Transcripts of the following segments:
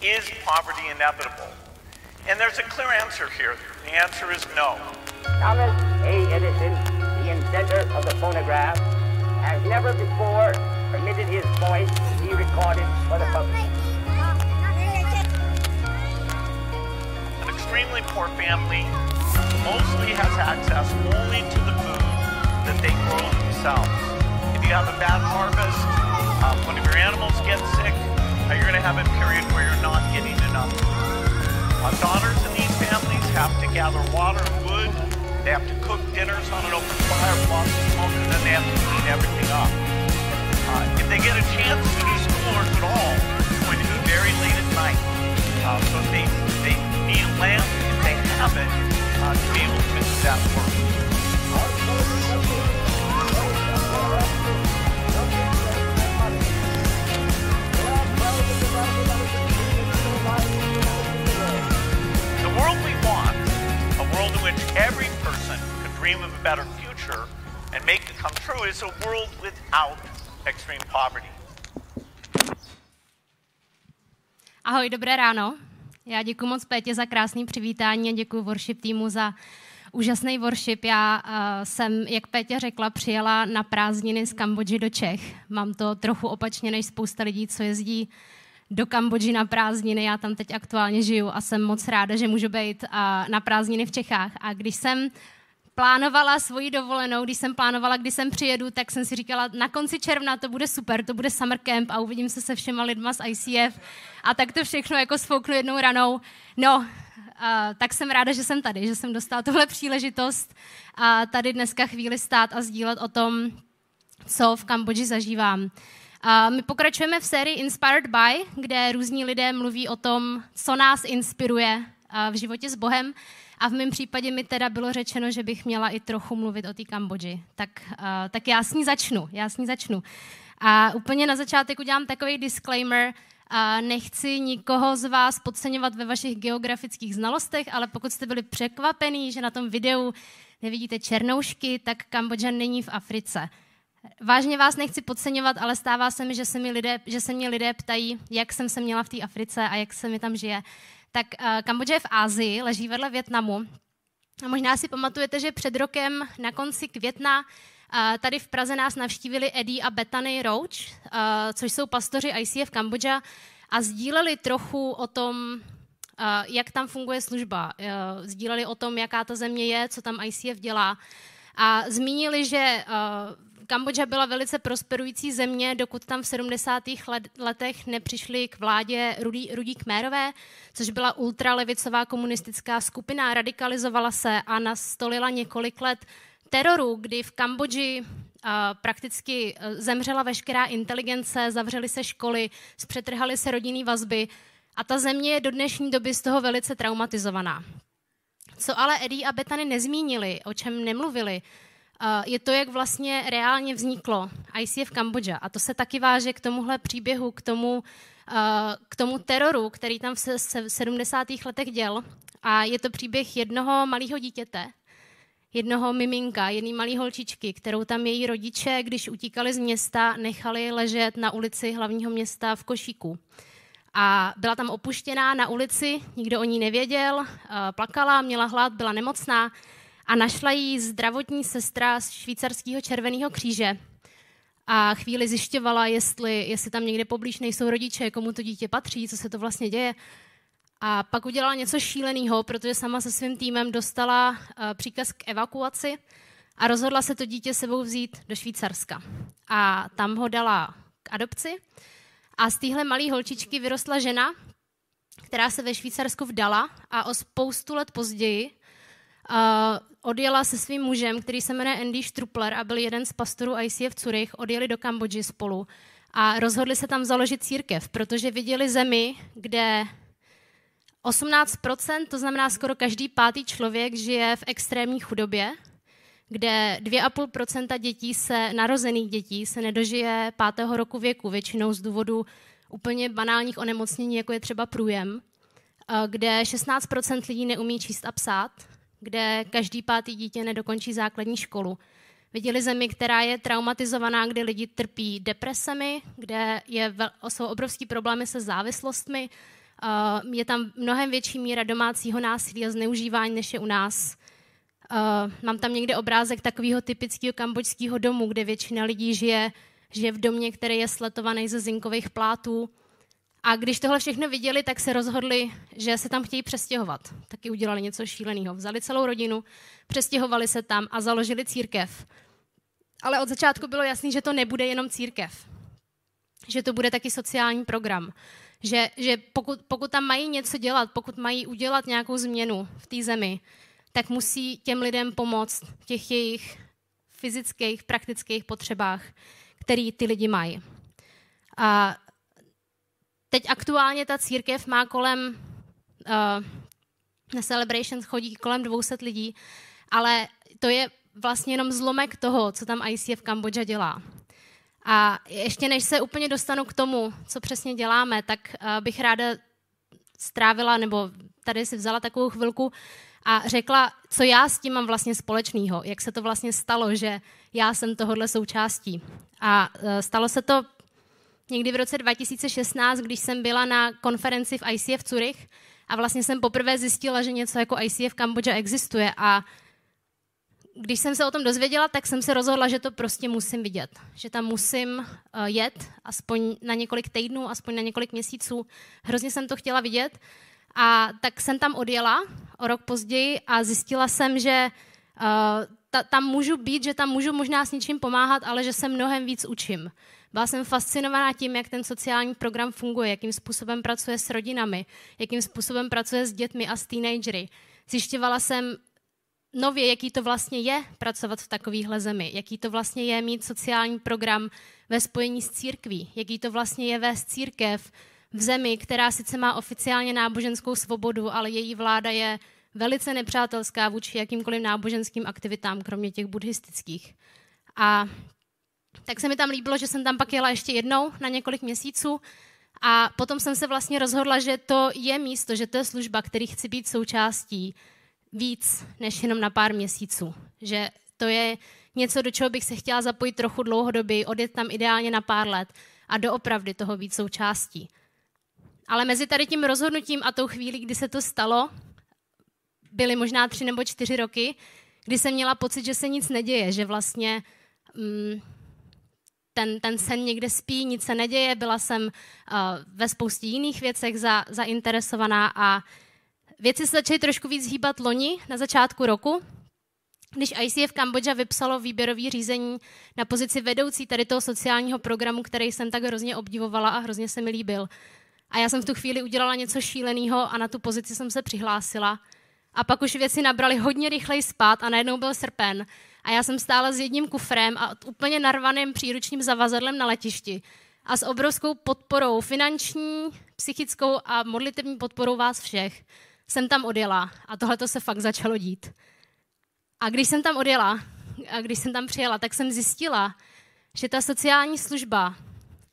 Is poverty inevitable? And there's a clear answer here. The answer is no. Thomas A. Edison, the inventor of the phonograph, has never before permitted his voice to be recorded for the public. An extremely poor family mostly has access only to the food that they grow themselves. If you have a bad harvest, uh, one of your animals gets sick, you're going to have a period where you're not getting enough. Uh, daughters in these families have to gather water and wood. They have to cook dinners on an open fire, of smoke, and then they have to clean everything up. Uh, if they get a chance to do schoolwork at all, it's going to be very late at night. Uh, so they, they need a lamp, if they have it, uh, to be able to do that work. Better future and make it come true, is a world without extreme poverty. Ahoj, dobré ráno. Já děkuji moc Pétě za krásný přivítání a děkuji worship týmu za úžasný worship. Já uh, jsem, jak Pétě řekla, přijela na prázdniny z Kambodži do Čech. Mám to trochu opačně než spousta lidí, co jezdí do Kambodži na prázdniny. Já tam teď aktuálně žiju a jsem moc ráda, že můžu být uh, na prázdniny v Čechách. A když jsem plánovala svoji dovolenou, když jsem plánovala, kdy sem přijedu, tak jsem si říkala, na konci června to bude super, to bude summer camp a uvidím se se všema lidma z ICF a tak to všechno jako sfouknu jednou ranou. No, a, tak jsem ráda, že jsem tady, že jsem dostala tuhle příležitost a tady dneska chvíli stát a sdílet o tom, co v Kambodži zažívám. A my pokračujeme v sérii Inspired by, kde různí lidé mluví o tom, co nás inspiruje v životě s Bohem. A v mém případě mi teda bylo řečeno, že bych měla i trochu mluvit o té Kambodži. Tak, tak já s ní začnu, já s ní začnu. A úplně na začátek udělám takový disclaimer, a nechci nikoho z vás podceňovat ve vašich geografických znalostech, ale pokud jste byli překvapení, že na tom videu nevidíte černoušky, tak Kambodža není v Africe. Vážně vás nechci podceňovat, ale stává se mi, že se, mi lidé, že se mě lidé ptají, jak jsem se měla v té Africe a jak se mi tam žije tak uh, Kambodža je v Ázii, leží vedle Větnamu. A možná si pamatujete, že před rokem na konci května uh, tady v Praze nás navštívili Eddie a Bethany Roach, uh, což jsou pastoři ICF Kambodža a sdíleli trochu o tom, jak tam funguje služba. Sdíleli o tom, jaká ta země je, co tam ICF dělá. A zmínili, že Kambodža byla velice prosperující země, dokud tam v 70. letech nepřišli k vládě Rudí, Rudí Kmérové, což byla ultralevicová komunistická skupina, radikalizovala se a nastolila několik let teroru, kdy v Kambodži uh, prakticky uh, zemřela veškerá inteligence, zavřely se školy, zpřetrhaly se rodinné vazby a ta země je do dnešní doby z toho velice traumatizovaná. Co ale Eddie a Betany nezmínili, o čem nemluvili, je to, jak vlastně reálně vzniklo ICF Kambodža. A to se taky váže k tomuhle příběhu, k tomu, k tomu teroru, který tam v 70. letech děl. A je to příběh jednoho malého dítěte, jednoho miminka, jedné malé holčičky, kterou tam její rodiče, když utíkali z města, nechali ležet na ulici hlavního města v Košíku. A byla tam opuštěná na ulici, nikdo o ní nevěděl, plakala, měla hlad, byla nemocná a našla jí zdravotní sestra z švýcarského červeného kříže. A chvíli zjišťovala, jestli, jestli tam někde poblíž nejsou rodiče, komu to dítě patří, co se to vlastně děje. A pak udělala něco šíleného, protože sama se svým týmem dostala uh, příkaz k evakuaci a rozhodla se to dítě sebou vzít do Švýcarska. A tam ho dala k adopci. A z téhle malé holčičky vyrostla žena, která se ve Švýcarsku vdala a o spoustu let později odjela se svým mužem, který se jmenuje Andy Strupler a byl jeden z pastorů ICF Zurich, odjeli do Kambodži spolu a rozhodli se tam založit církev, protože viděli zemi, kde 18%, to znamená skoro každý pátý člověk, žije v extrémní chudobě, kde 2,5% dětí se, narozených dětí se nedožije pátého roku věku, většinou z důvodu úplně banálních onemocnění, jako je třeba průjem, kde 16% lidí neumí číst a psát, kde každý pátý dítě nedokončí základní školu. Viděli zemi, která je traumatizovaná, kde lidi trpí depresemi, kde je, jsou obrovský problémy se závislostmi, je tam mnohem větší míra domácího násilí a zneužívání, než je u nás. Mám tam někde obrázek takového typického kambočského domu, kde většina lidí žije, žije v domě, který je sletovaný ze zinkových plátů. A když tohle všechno viděli, tak se rozhodli, že se tam chtějí přestěhovat. Taky udělali něco šíleného. Vzali celou rodinu, přestěhovali se tam a založili církev. Ale od začátku bylo jasný, že to nebude jenom církev. Že to bude taky sociální program. Že, že pokud, pokud tam mají něco dělat, pokud mají udělat nějakou změnu v té zemi, tak musí těm lidem pomoct v těch jejich fyzických, praktických potřebách, který ty lidi mají. A teď aktuálně ta církev má kolem, uh, na Celebrations chodí kolem 200 lidí, ale to je vlastně jenom zlomek toho, co tam ICF Kambodža dělá. A ještě než se úplně dostanu k tomu, co přesně děláme, tak uh, bych ráda strávila, nebo tady si vzala takovou chvilku a řekla, co já s tím mám vlastně společného, jak se to vlastně stalo, že já jsem tohohle součástí. A uh, stalo se to někdy v roce 2016, když jsem byla na konferenci v ICF Zurich a vlastně jsem poprvé zjistila, že něco jako ICF Kambodža existuje a když jsem se o tom dozvěděla, tak jsem se rozhodla, že to prostě musím vidět. Že tam musím uh, jet, aspoň na několik týdnů, aspoň na několik měsíců. Hrozně jsem to chtěla vidět. A tak jsem tam odjela o rok později a zjistila jsem, že uh, ta, tam můžu být, že tam můžu možná s něčím pomáhat, ale že se mnohem víc učím. Byla jsem fascinovaná tím, jak ten sociální program funguje, jakým způsobem pracuje s rodinami, jakým způsobem pracuje s dětmi a s teenagery. Zjišťovala jsem nově, jaký to vlastně je pracovat v takovéhle zemi, jaký to vlastně je mít sociální program ve spojení s církví, jaký to vlastně je vést církev v zemi, která sice má oficiálně náboženskou svobodu, ale její vláda je velice nepřátelská vůči jakýmkoliv náboženským aktivitám, kromě těch buddhistických. A tak se mi tam líbilo, že jsem tam pak jela ještě jednou na několik měsíců a potom jsem se vlastně rozhodla, že to je místo, že to je služba, který chci být součástí víc než jenom na pár měsíců. Že to je něco, do čeho bych se chtěla zapojit trochu dlouhodobě, odjet tam ideálně na pár let a doopravdy toho víc součástí. Ale mezi tady tím rozhodnutím a tou chvílí, kdy se to stalo, byly možná tři nebo čtyři roky, kdy jsem měla pocit, že se nic neděje, že vlastně mm, ten, ten sen někde spí, nic se neděje, byla jsem uh, ve spoustě jiných věcech za, zainteresovaná a věci se začaly trošku víc hýbat loni na začátku roku, když ICF Kambodža vypsalo výběrový řízení na pozici vedoucí tady toho sociálního programu, který jsem tak hrozně obdivovala a hrozně se mi líbil. A já jsem v tu chvíli udělala něco šíleného a na tu pozici jsem se přihlásila. A pak už věci nabrali hodně rychleji spát a najednou byl srpen. A já jsem stála s jedním kufrem a úplně narvaným příručním zavazadlem na letišti. A s obrovskou podporou, finanční, psychickou a modlitevní podporou vás všech, jsem tam odjela a tohle to se fakt začalo dít. A když jsem tam odjela, a když jsem tam přijela, tak jsem zjistila, že ta sociální služba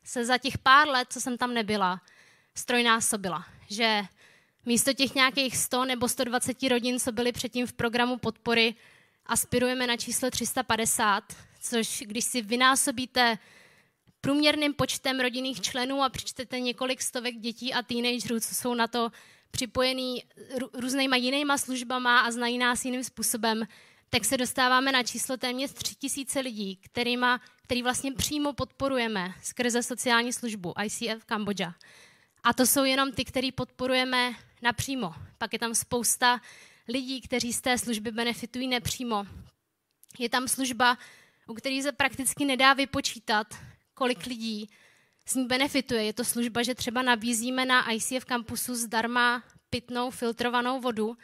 se za těch pár let, co jsem tam nebyla, strojnásobila. Že místo těch nějakých 100 nebo 120 rodin, co byly předtím v programu podpory, aspirujeme na číslo 350, což když si vynásobíte průměrným počtem rodinných členů a přečtete několik stovek dětí a teenagerů, co jsou na to připojený různýma jinýma službama a znají nás jiným způsobem, tak se dostáváme na číslo téměř 3000 lidí, kterýma, který vlastně přímo podporujeme skrze sociální službu ICF Kambodža. A to jsou jenom ty, který podporujeme napřímo. Pak je tam spousta lidí, kteří z té služby benefitují nepřímo. Je tam služba, u které se prakticky nedá vypočítat, kolik lidí s ní benefituje. Je to služba, že třeba nabízíme na ICF kampusu zdarma pitnou filtrovanou vodu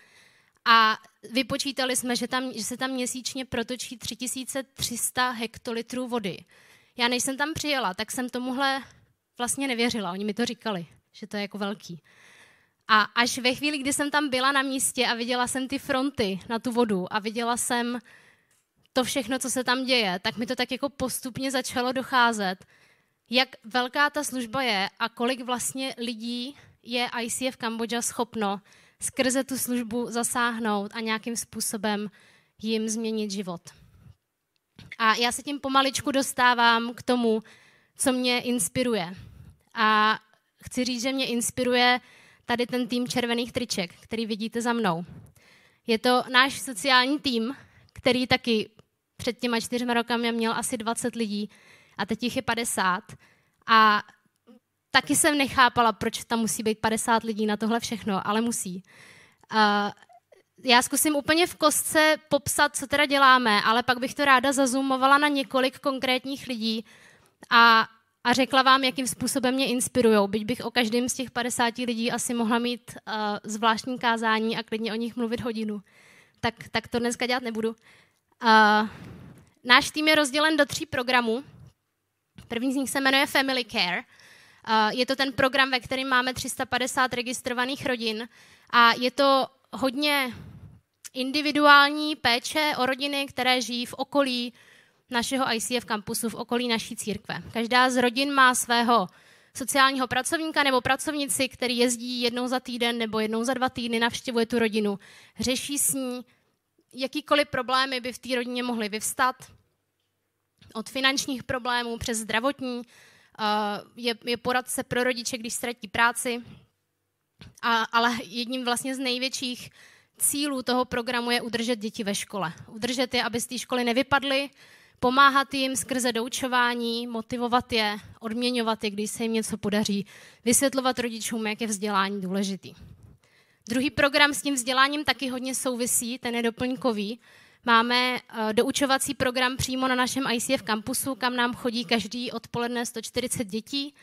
a vypočítali jsme, že, tam, že se tam měsíčně protočí 3300 hektolitrů vody. Já než jsem tam přijela, tak jsem tomuhle vlastně nevěřila. Oni mi to říkali, že to je jako velký. A až ve chvíli, kdy jsem tam byla na místě a viděla jsem ty fronty na tu vodu a viděla jsem to všechno, co se tam děje, tak mi to tak jako postupně začalo docházet, jak velká ta služba je a kolik vlastně lidí je ICF Kambodža schopno skrze tu službu zasáhnout a nějakým způsobem jim změnit život. A já se tím pomaličku dostávám k tomu, co mě inspiruje. A chci říct, že mě inspiruje tady ten tým červených triček, který vidíte za mnou. Je to náš sociální tým, který taky před těma čtyřma rokami měl asi 20 lidí a teď jich je 50. A taky jsem nechápala, proč tam musí být 50 lidí na tohle všechno, ale musí. Uh, já zkusím úplně v kostce popsat, co teda děláme, ale pak bych to ráda zazumovala na několik konkrétních lidí a, a řekla vám, jakým způsobem mě inspirují. Byť bych o každém z těch 50 lidí asi mohla mít uh, zvláštní kázání a klidně o nich mluvit hodinu. Tak, tak to dneska dělat nebudu. Uh, náš tým je rozdělen do tří programů. První z nich se jmenuje Family Care. Uh, je to ten program, ve kterém máme 350 registrovaných rodin a je to hodně individuální péče o rodiny, které žijí v okolí našeho ICF kampusu, v okolí naší církve. Každá z rodin má svého sociálního pracovníka nebo pracovnici, který jezdí jednou za týden nebo jednou za dva týdny, navštěvuje tu rodinu, řeší s ní jakýkoliv problémy by v té rodině mohly vyvstat, od finančních problémů přes zdravotní, eh, je, poradce pro rodiče, když ztratí práci, a, ale jedním vlastně z největších cílů toho programu je udržet děti ve škole. Udržet je, aby z té školy nevypadly, pomáhat jim skrze doučování, motivovat je, odměňovat je, když se jim něco podaří, vysvětlovat rodičům, jak je vzdělání důležitý. Druhý program s tím vzděláním taky hodně souvisí, ten je doplňkový. Máme uh, doučovací program přímo na našem ICF kampusu, kam nám chodí každý odpoledne 140 dětí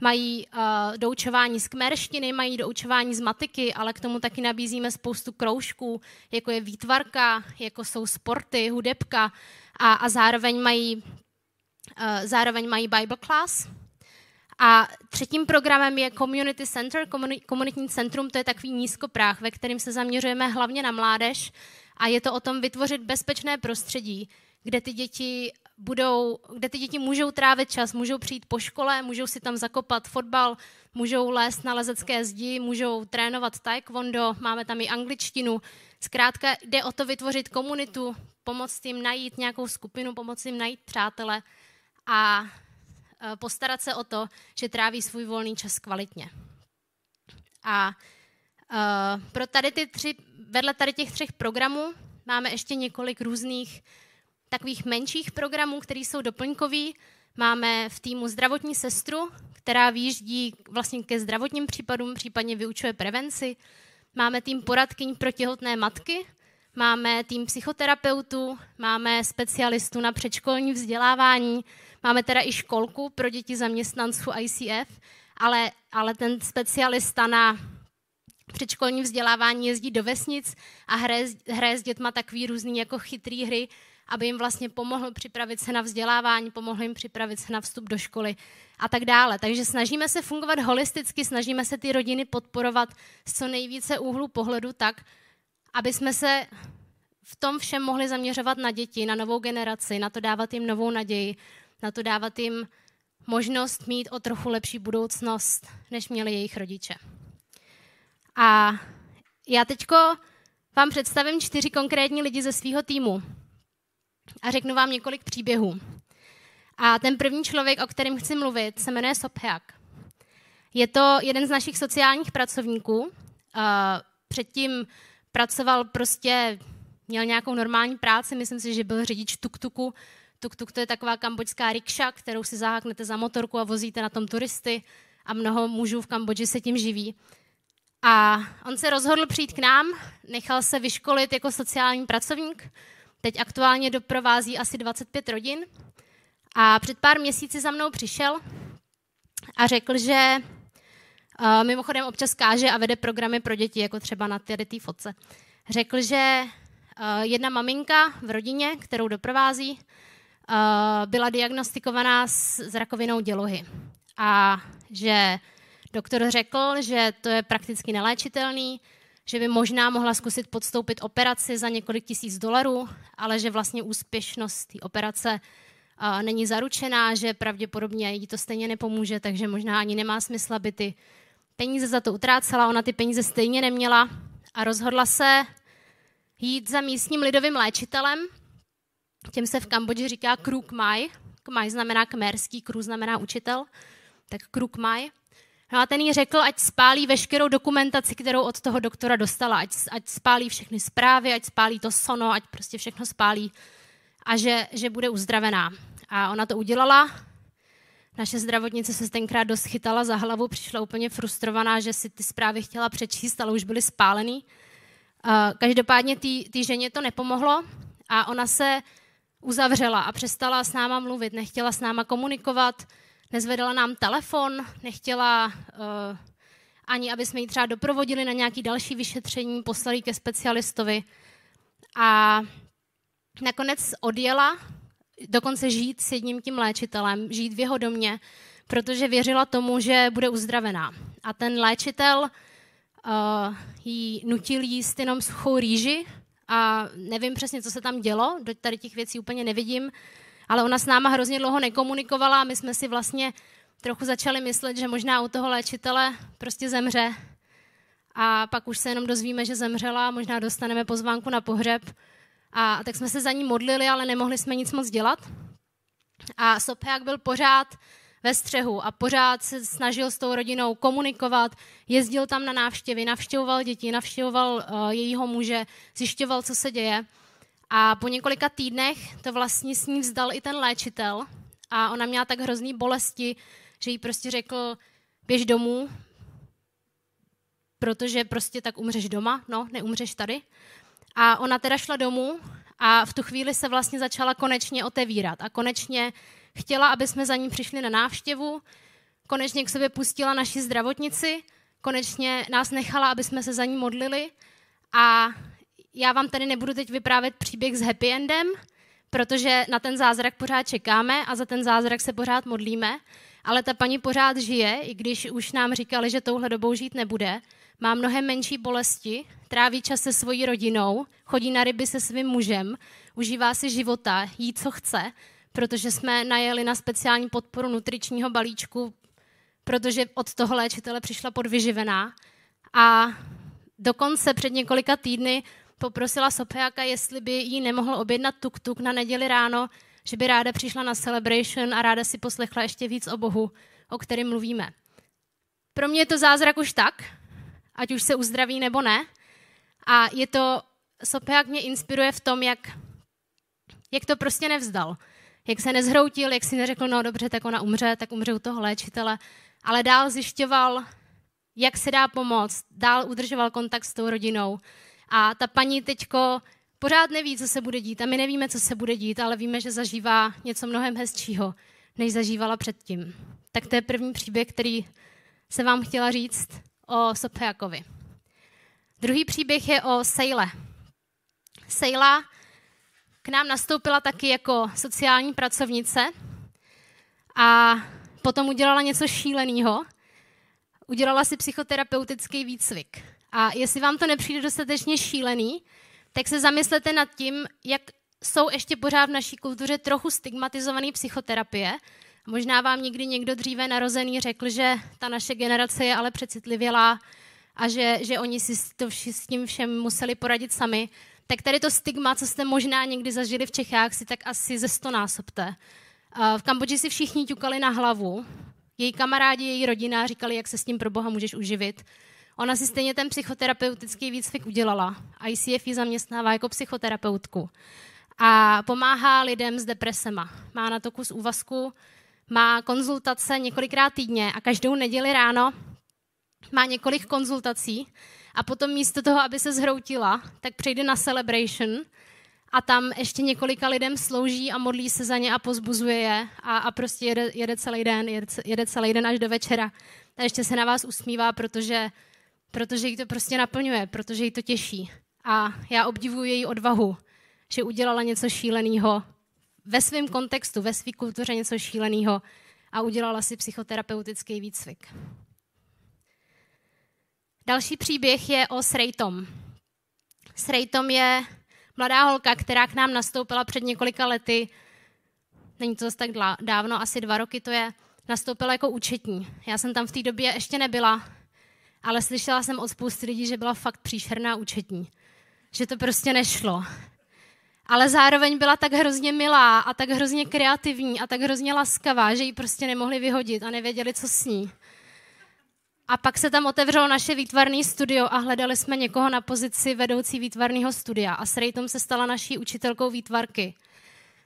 mají uh, doučování z kmerštiny, mají doučování z matiky, ale k tomu taky nabízíme spoustu kroužků, jako je výtvarka, jako jsou sporty, hudebka a, a zároveň, mají, uh, zároveň mají Bible class. A třetím programem je Community Center, komunitní centrum, to je takový nízkopráh, ve kterým se zaměřujeme hlavně na mládež a je to o tom vytvořit bezpečné prostředí, kde ty děti budou, kde ty děti můžou trávit čas, můžou přijít po škole, můžou si tam zakopat fotbal, můžou lézt na lezecké zdi, můžou trénovat taekwondo, máme tam i angličtinu. Zkrátka jde o to vytvořit komunitu, pomoct jim najít nějakou skupinu, pomoct jim najít přátele a e, postarat se o to, že tráví svůj volný čas kvalitně. A uh, pro tady ty tři, vedle tady těch třech programů máme ještě několik různých takových menších programů, které jsou doplňkový. Máme v týmu zdravotní sestru, která výjíždí vlastně ke zdravotním případům, případně vyučuje prevenci. Máme tým poradkyň pro těhotné matky, máme tým psychoterapeutů, máme specialistů na předškolní vzdělávání, máme teda i školku pro děti zaměstnanců ICF, ale, ale ten specialista na předškolní vzdělávání jezdí do vesnic a hraje, hraje s dětma takový různý jako chytrý hry, aby jim vlastně pomohl připravit se na vzdělávání, pomohl jim připravit se na vstup do školy a tak dále. Takže snažíme se fungovat holisticky, snažíme se ty rodiny podporovat z co nejvíce úhlu pohledu tak, aby jsme se v tom všem mohli zaměřovat na děti, na novou generaci, na to dávat jim novou naději, na to dávat jim možnost mít o trochu lepší budoucnost, než měli jejich rodiče. A já teďko vám představím čtyři konkrétní lidi ze svého týmu a řeknu vám několik příběhů. A ten první člověk, o kterém chci mluvit, se jmenuje Sopheak. Je to jeden z našich sociálních pracovníků. Předtím pracoval prostě, měl nějakou normální práci, myslím si, že byl řidič tuk-tuku. Tuk-tuk to je taková kambočská rikša, kterou si zaháknete za motorku a vozíte na tom turisty a mnoho mužů v Kambodži se tím živí. A on se rozhodl přijít k nám, nechal se vyškolit jako sociální pracovník, Teď aktuálně doprovází asi 25 rodin. A před pár měsíci za mnou přišel a řekl, že uh, mimochodem občas káže a vede programy pro děti, jako třeba na té fotce. Řekl, že uh, jedna maminka v rodině, kterou doprovází, uh, byla diagnostikovaná s, s rakovinou dělohy. A že doktor řekl, že to je prakticky neléčitelný, že by možná mohla zkusit podstoupit operaci za několik tisíc dolarů, ale že vlastně úspěšnost té operace uh, není zaručená, že pravděpodobně jí to stejně nepomůže, takže možná ani nemá smysl, aby ty peníze za to utrácela. Ona ty peníze stejně neměla a rozhodla se jít za místním lidovým léčitelem. Těm se v Kambodži říká Kruk Mai. Mai znamená kmerský, Kru znamená učitel, tak Kruk Mai. No a ten jí řekl, ať spálí veškerou dokumentaci, kterou od toho doktora dostala, ať, ať spálí všechny zprávy, ať spálí to sono, ať prostě všechno spálí a že, že bude uzdravená. A ona to udělala. Naše zdravotnice se tenkrát dost chytala za hlavu, přišla úplně frustrovaná, že si ty zprávy chtěla přečíst, ale už byly spálený. Každopádně té ženě to nepomohlo a ona se uzavřela a přestala s náma mluvit, nechtěla s náma komunikovat, nezvedala nám telefon, nechtěla uh, ani, aby jsme ji třeba doprovodili na nějaký další vyšetření, poslali ke specialistovi. A nakonec odjela dokonce žít s jedním tím léčitelem, žít v jeho domě, protože věřila tomu, že bude uzdravená. A ten léčitel uh, jí nutil jíst jenom suchou rýži a nevím přesně, co se tam dělo, do tady těch věcí úplně nevidím, ale ona s náma hrozně dlouho nekomunikovala a my jsme si vlastně trochu začali myslet, že možná u toho léčitele prostě zemře a pak už se jenom dozvíme, že zemřela, možná dostaneme pozvánku na pohřeb a tak jsme se za ní modlili, ale nemohli jsme nic moc dělat. A Sopheak byl pořád ve střehu a pořád se snažil s tou rodinou komunikovat, jezdil tam na návštěvy, navštěvoval děti, navštěvoval uh, jejího muže, zjišťoval, co se děje. A po několika týdnech to vlastně s ní vzdal i ten léčitel a ona měla tak hrozný bolesti, že jí prostě řekl, běž domů, protože prostě tak umřeš doma, no, neumřeš tady. A ona teda šla domů a v tu chvíli se vlastně začala konečně otevírat a konečně chtěla, aby jsme za ní přišli na návštěvu, konečně k sobě pustila naši zdravotnici, konečně nás nechala, aby jsme se za ní modlili a já vám tady nebudu teď vyprávět příběh s happy endem, protože na ten zázrak pořád čekáme a za ten zázrak se pořád modlíme, ale ta paní pořád žije, i když už nám říkali, že touhle dobou žít nebude. Má mnohem menší bolesti, tráví čas se svojí rodinou, chodí na ryby se svým mužem, užívá si života, jí co chce, protože jsme najeli na speciální podporu nutričního balíčku, protože od toho léčitele přišla podvyživená. A dokonce před několika týdny poprosila Sopeaka, jestli by jí nemohl objednat tuk-tuk na neděli ráno, že by ráda přišla na celebration a ráda si poslechla ještě víc o Bohu, o kterém mluvíme. Pro mě je to zázrak už tak, ať už se uzdraví nebo ne. A je to, Sopeak mě inspiruje v tom, jak, jak to prostě nevzdal. Jak se nezhroutil, jak si neřekl, no dobře, tak ona umře, tak umře u toho léčitele, ale dál zjišťoval, jak se dá pomoct, dál udržoval kontakt s tou rodinou. A ta paní teďko pořád neví, co se bude dít a my nevíme, co se bude dít, ale víme, že zažívá něco mnohem hezčího, než zažívala předtím. Tak to je první příběh, který se vám chtěla říct o Sopeakovi. Druhý příběh je o Sejle. Sejla k nám nastoupila taky jako sociální pracovnice a potom udělala něco šíleného. Udělala si psychoterapeutický výcvik. A jestli vám to nepřijde dostatečně šílený, tak se zamyslete nad tím, jak jsou ještě pořád v naší kultuře trochu stigmatizované psychoterapie. Možná vám někdy někdo dříve narozený řekl, že ta naše generace je ale přecitlivělá a že, že oni si to vši, s tím všem museli poradit sami. Tak tady to stigma, co jste možná někdy zažili v Čechách, si tak asi ze sto násobte. V Kambodži si všichni ťukali na hlavu. Její kamarádi, její rodina říkali, jak se s tím pro Boha můžeš uživit. Ona si stejně ten psychoterapeutický výcvik udělala. ICF ji zaměstnává jako psychoterapeutku. A pomáhá lidem s depresema. Má na to kus úvazku, má konzultace několikrát týdně a každou neděli ráno má několik konzultací a potom místo toho, aby se zhroutila, tak přejde na celebration a tam ještě několika lidem slouží a modlí se za ně a pozbuzuje je a, a prostě jede, jede celý den, jede, jede celý den až do večera. A ještě se na vás usmívá, protože protože jí to prostě naplňuje, protože jí to těší. A já obdivuji její odvahu, že udělala něco šíleného ve svém kontextu, ve své kultuře něco šíleného a udělala si psychoterapeutický výcvik. Další příběh je o Srejtom. Srejtom je mladá holka, která k nám nastoupila před několika lety, není to zase tak dávno, asi dva roky to je, nastoupila jako účetní. Já jsem tam v té době ještě nebyla, ale slyšela jsem od spousty lidí, že byla fakt příšerná účetní. Že to prostě nešlo. Ale zároveň byla tak hrozně milá a tak hrozně kreativní a tak hrozně laskavá, že ji prostě nemohli vyhodit a nevěděli, co s ní. A pak se tam otevřelo naše výtvarné studio a hledali jsme někoho na pozici vedoucí výtvarného studia. A s Rejtom se stala naší učitelkou výtvarky.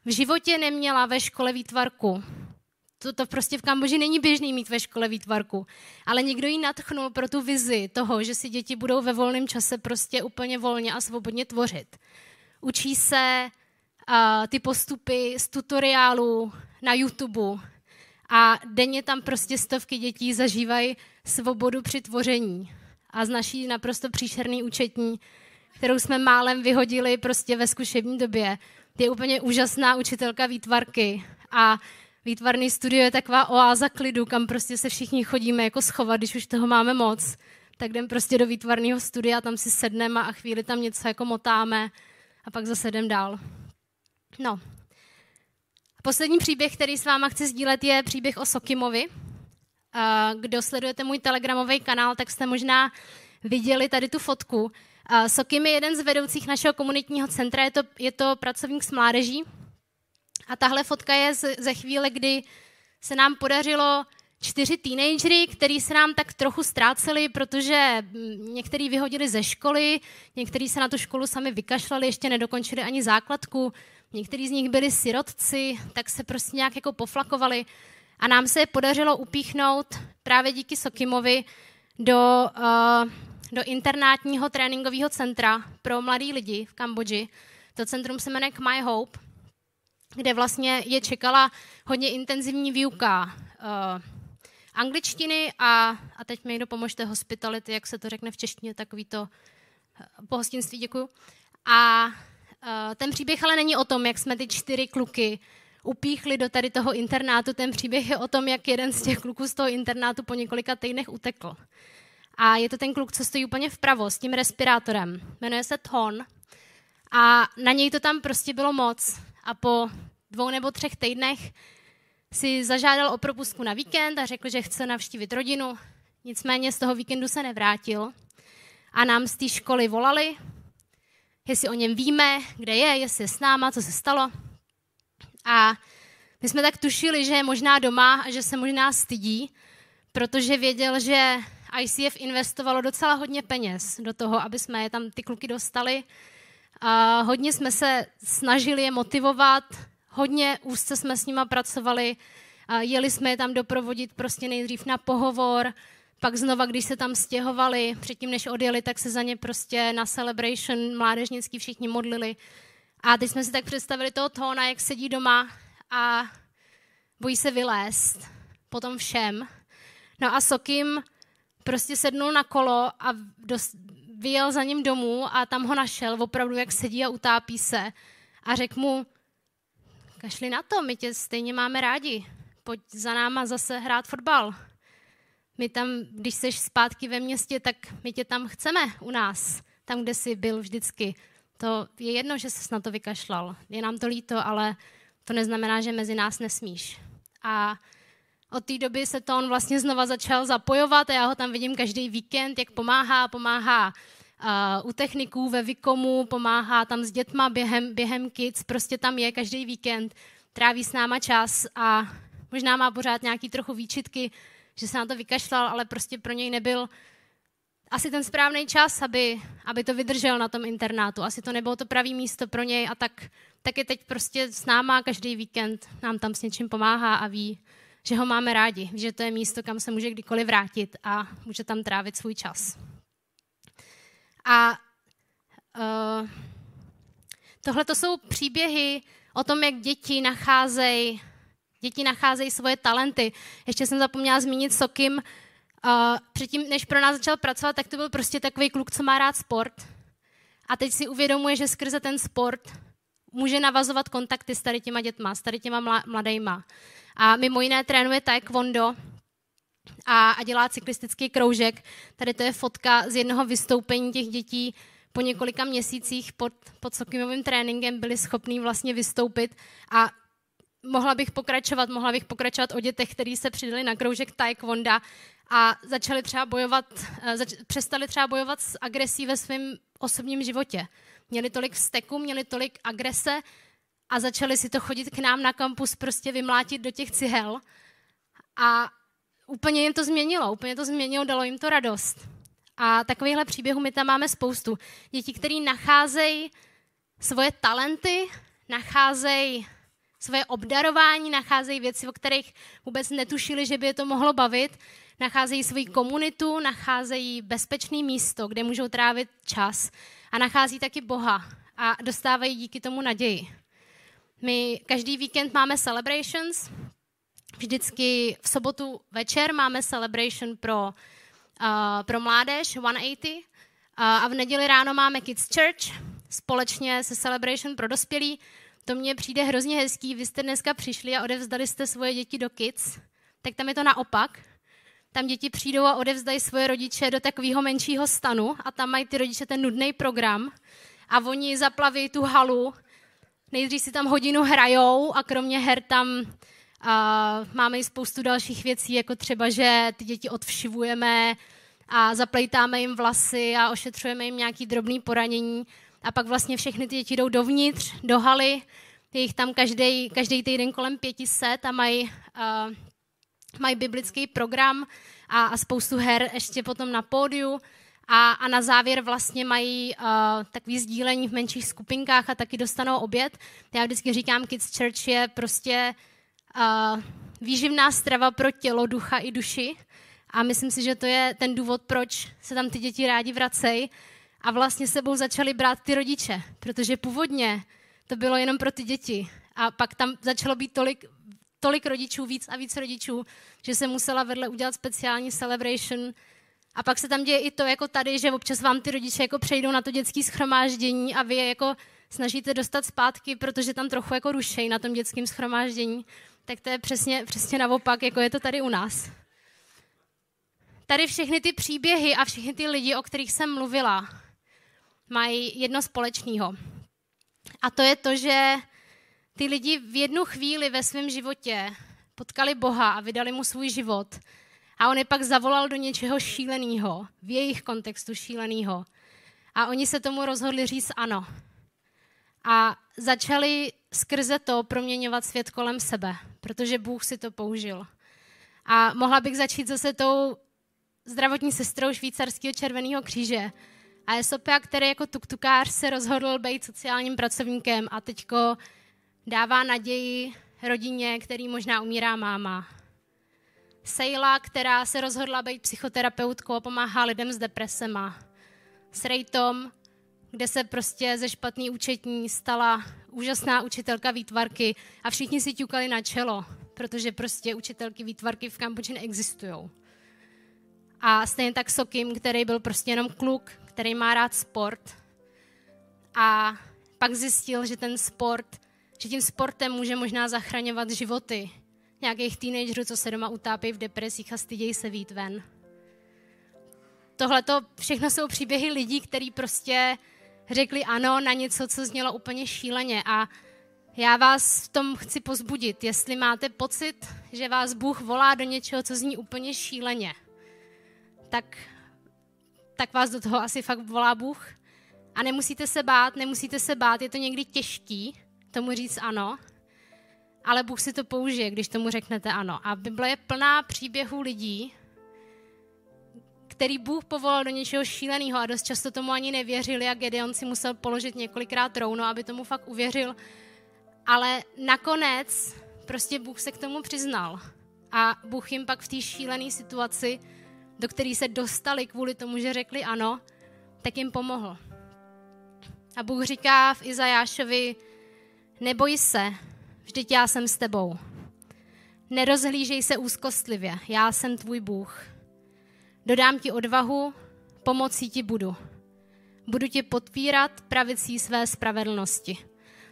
V životě neměla ve škole výtvarku. To, to prostě v Kambodži není běžný mít ve škole výtvarku. Ale někdo jí natchnul pro tu vizi toho, že si děti budou ve volném čase prostě úplně volně a svobodně tvořit. Učí se uh, ty postupy z tutoriálu na YouTube a denně tam prostě stovky dětí zažívají svobodu při tvoření. A z naší naprosto příšerný účetní, kterou jsme málem vyhodili prostě ve zkušební době, je úplně úžasná učitelka výtvarky a výtvarný studio je taková oáza klidu, kam prostě se všichni chodíme jako schovat, když už toho máme moc. Tak jdem prostě do výtvarného studia, tam si sedneme a chvíli tam něco jako motáme a pak zase jdem dál. No. Poslední příběh, který s váma chci sdílet, je příběh o Sokimovi. Kdo sledujete můj telegramový kanál, tak jste možná viděli tady tu fotku. Sokim je jeden z vedoucích našeho komunitního centra, je to, je to pracovník s mládeží. A tahle fotka je ze chvíle, kdy se nám podařilo čtyři teenagery, který se nám tak trochu ztráceli, protože mm, některý vyhodili ze školy, někteří se na tu školu sami vykašlali, ještě nedokončili ani základku, někteří z nich byli sirotci, tak se prostě nějak jako poflakovali. A nám se je podařilo upíchnout právě díky Sokimovi do, uh, do internátního tréninkového centra pro mladý lidi v Kambodži. To centrum se jmenuje My Hope, kde vlastně je čekala hodně intenzivní výuka uh, angličtiny a, a teď mi někdo pomožte hospitality, jak se to řekne v češtině, takový to eh, pohostinství, děkuju. A uh, ten příběh ale není o tom, jak jsme ty čtyři kluky upíchli do tady toho internátu. Ten příběh je o tom, jak jeden z těch kluků z toho internátu po několika týdnech utekl. A je to ten kluk, co stojí úplně vpravo s tím respirátorem. Jmenuje se Thon. A na něj to tam prostě bylo moc. A po dvou nebo třech týdnech si zažádal o propustku na víkend a řekl, že chce navštívit rodinu. Nicméně z toho víkendu se nevrátil. A nám z té školy volali, jestli o něm víme, kde je, jestli je s náma, co se stalo. A my jsme tak tušili, že je možná doma a že se možná stydí, protože věděl, že ICF investovalo docela hodně peněz do toho, aby jsme je tam ty kluky dostali. A hodně jsme se snažili je motivovat, hodně úzce jsme s nima pracovali, a jeli jsme je tam doprovodit prostě nejdřív na pohovor, pak znova, když se tam stěhovali, předtím než odjeli, tak se za ně prostě na celebration mládežnický všichni modlili. A teď jsme si tak představili toho tóna, jak sedí doma a bojí se vylézt po tom všem. No a Sokim prostě sednul na kolo a dost, vyjel za ním domů a tam ho našel, opravdu jak sedí a utápí se. A řekl mu, kašli na to, my tě stejně máme rádi, pojď za náma zase hrát fotbal. My tam, když jsi zpátky ve městě, tak my tě tam chceme u nás, tam, kde jsi byl vždycky. To je jedno, že jsi na to vykašlal. Je nám to líto, ale to neznamená, že mezi nás nesmíš. A od té doby se to on vlastně znova začal zapojovat a já ho tam vidím každý víkend, jak pomáhá, pomáhá uh, u techniků ve Vikomu, pomáhá tam s dětma během, během kids, prostě tam je každý víkend, tráví s náma čas a možná má pořád nějaký trochu výčitky, že se na to vykašlal, ale prostě pro něj nebyl asi ten správný čas, aby, aby to vydržel na tom internátu. Asi to nebylo to pravý místo pro něj a tak, tak je teď prostě s náma každý víkend, nám tam s něčím pomáhá a ví, že ho máme rádi, že to je místo, kam se může kdykoliv vrátit a může tam trávit svůj čas. A uh, tohle to jsou příběhy o tom, jak děti nacházejí děti nacházejí svoje talenty. Ještě jsem zapomněla zmínit Sokim, Uh, předtím, než pro nás začal pracovat, tak to byl prostě takový kluk, co má rád sport. A teď si uvědomuje, že skrze ten sport může navazovat kontakty s tady těma dětma, s tady těma mladejma. A mimo jiné trénuje taekwondo a, a dělá cyklistický kroužek. Tady to je fotka z jednoho vystoupení těch dětí po několika měsících pod, pod Sokimovým tréninkem byli schopní vlastně vystoupit a mohla bych pokračovat, mohla bych pokračovat o dětech, kteří se přidali na kroužek taekwonda a začali třeba bojovat, eh, zač, přestali třeba bojovat s agresí ve svém osobním životě. Měli tolik vzteku, měli tolik agrese a začali si to chodit k nám na kampus prostě vymlátit do těch cihel. A úplně jim to změnilo, úplně to změnilo, dalo jim to radost. A takovýchhle příběhů my tam máme spoustu. Děti, které nacházejí svoje talenty, nacházejí svoje obdarování, nacházejí věci, o kterých vůbec netušili, že by je to mohlo bavit, nacházejí svoji komunitu, nacházejí bezpečné místo, kde můžou trávit čas a nachází taky Boha a dostávají díky tomu naději. My každý víkend máme celebrations, vždycky v sobotu večer máme celebration pro, uh, pro mládež 180 uh, a v neděli ráno máme Kids Church společně se celebration pro dospělí. To mně přijde hrozně hezký. Vy jste dneska přišli a odevzdali jste svoje děti do Kids, tak tam je to naopak. Tam děti přijdou a odevzdají svoje rodiče do takového menšího stanu a tam mají ty rodiče ten nudný program a oni zaplaví tu halu. Nejdřív si tam hodinu hrajou a kromě her tam a máme i spoustu dalších věcí, jako třeba, že ty děti odvšivujeme a zaplejtáme jim vlasy a ošetřujeme jim nějaký drobný poranění. A pak vlastně všechny ty děti jdou dovnitř, do haly, je jich tam každý, každý týden kolem 500 a mají, uh, mají biblický program a, a spoustu her ještě potom na pódiu. A, a na závěr vlastně mají uh, takový sdílení v menších skupinkách a taky dostanou oběd. Já vždycky říkám, Kids Church je prostě uh, výživná strava pro tělo, ducha i duši. A myslím si, že to je ten důvod, proč se tam ty děti rádi vracejí. A vlastně sebou začali brát ty rodiče, protože původně to bylo jenom pro ty děti. A pak tam začalo být tolik, tolik rodičů, víc a víc rodičů, že se musela vedle udělat speciální celebration. A pak se tam děje i to, jako tady, že občas vám ty rodiče jako přejdou na to dětské schromáždění a vy je jako snažíte dostat zpátky, protože tam trochu jako rušej na tom dětském schromáždění tak to je přesně, přesně naopak, jako je to tady u nás. Tady všechny ty příběhy a všechny ty lidi, o kterých jsem mluvila, mají jedno společného. A to je to, že ty lidi v jednu chvíli ve svém životě potkali Boha a vydali mu svůj život. A on je pak zavolal do něčeho šíleného, v jejich kontextu šíleného. A oni se tomu rozhodli říct ano. A začali skrze to proměňovat svět kolem sebe, protože Bůh si to použil. A mohla bych začít zase tou zdravotní sestrou švýcarského červeného kříže. A je Sopia, který jako tuktukář se rozhodl být sociálním pracovníkem a teďko dává naději rodině, který možná umírá máma. Sejla, která se rozhodla být psychoterapeutkou a pomáhá lidem s depresema. S Rejtom, kde se prostě ze špatný účetní stala úžasná učitelka výtvarky a všichni si ťukali na čelo, protože prostě učitelky výtvarky v Kambodži neexistují. A stejně tak Sokim, který byl prostě jenom kluk, který má rád sport. A pak zjistil, že ten sport, že tím sportem může možná zachraňovat životy nějakých teenagerů, co se doma utápí v depresích a stydějí se vít ven. Tohle to všechno jsou příběhy lidí, kteří prostě řekli ano na něco, co znělo úplně šíleně. A já vás v tom chci pozbudit, jestli máte pocit, že vás Bůh volá do něčeho, co zní úplně šíleně, tak, tak vás do toho asi fakt volá Bůh. A nemusíte se bát, nemusíte se bát, je to někdy těžký tomu říct ano, ale Bůh si to použije, když tomu řeknete ano. A Bible je plná příběhů lidí, který Bůh povolal do něčeho šíleného a dost často tomu ani nevěřili a Gedeon si musel položit několikrát rouno, aby tomu fakt uvěřil. Ale nakonec prostě Bůh se k tomu přiznal. A Bůh jim pak v té šílené situaci, do které se dostali kvůli tomu, že řekli ano, tak jim pomohl. A Bůh říká v Izajášovi, neboj se, vždyť já jsem s tebou. Nerozhlížej se úzkostlivě, já jsem tvůj Bůh. Dodám ti odvahu, pomocí ti budu. Budu tě podpírat pravicí své spravedlnosti.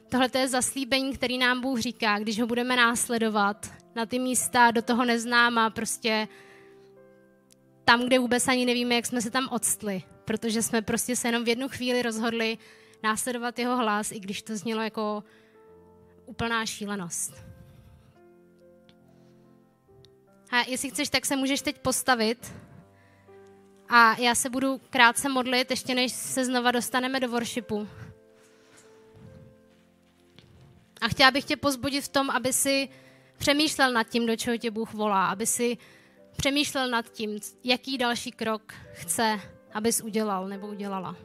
Tohle je zaslíbení, který nám Bůh říká, když ho budeme následovat na ty místa do toho neznáma, prostě tam, kde vůbec ani nevíme, jak jsme se tam odstli, protože jsme prostě se jenom v jednu chvíli rozhodli následovat jeho hlas, i když to znělo jako úplná šílenost. A jestli chceš, tak se můžeš teď postavit a já se budu krátce modlit, ještě než se znova dostaneme do worshipu. A chtěla bych tě pozbudit v tom, aby si přemýšlel nad tím, do čeho tě Bůh volá, aby si přemýšlel nad tím, jaký další krok chce, abys udělal nebo udělala.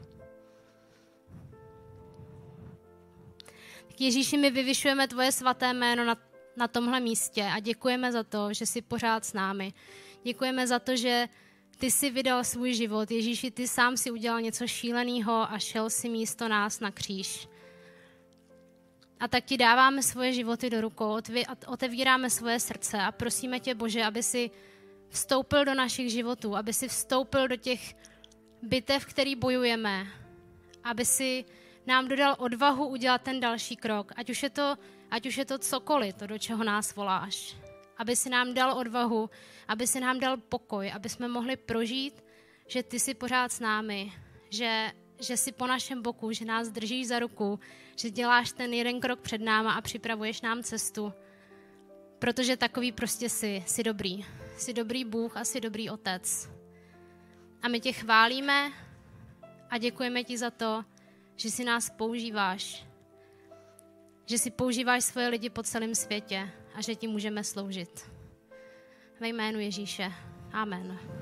Ježíši, my vyvyšujeme tvoje svaté jméno na, na tomhle místě a děkujeme za to, že jsi pořád s námi. Děkujeme za to, že ty jsi vydal svůj život. Ježíši, ty sám si udělal něco šíleného a šel si místo nás na kříž. A tak ti dáváme svoje životy do rukou, otevíráme svoje srdce a prosíme tě, Bože, aby si vstoupil do našich životů, aby si vstoupil do těch bitev, který bojujeme, aby si nám dodal odvahu udělat ten další krok, ať už je to, ať už je to cokoliv, to, do čeho nás voláš. Aby si nám dal odvahu, aby si nám dal pokoj, aby jsme mohli prožít, že ty jsi pořád s námi, že, že jsi po našem boku, že nás držíš za ruku, že děláš ten jeden krok před náma a připravuješ nám cestu. Protože takový prostě jsi, jsi dobrý. Jsi dobrý Bůh a jsi dobrý Otec. A my tě chválíme a děkujeme ti za to, že si nás používáš. Že si používáš svoje lidi po celém světě a že ti můžeme sloužit. Ve jménu Ježíše. Amen.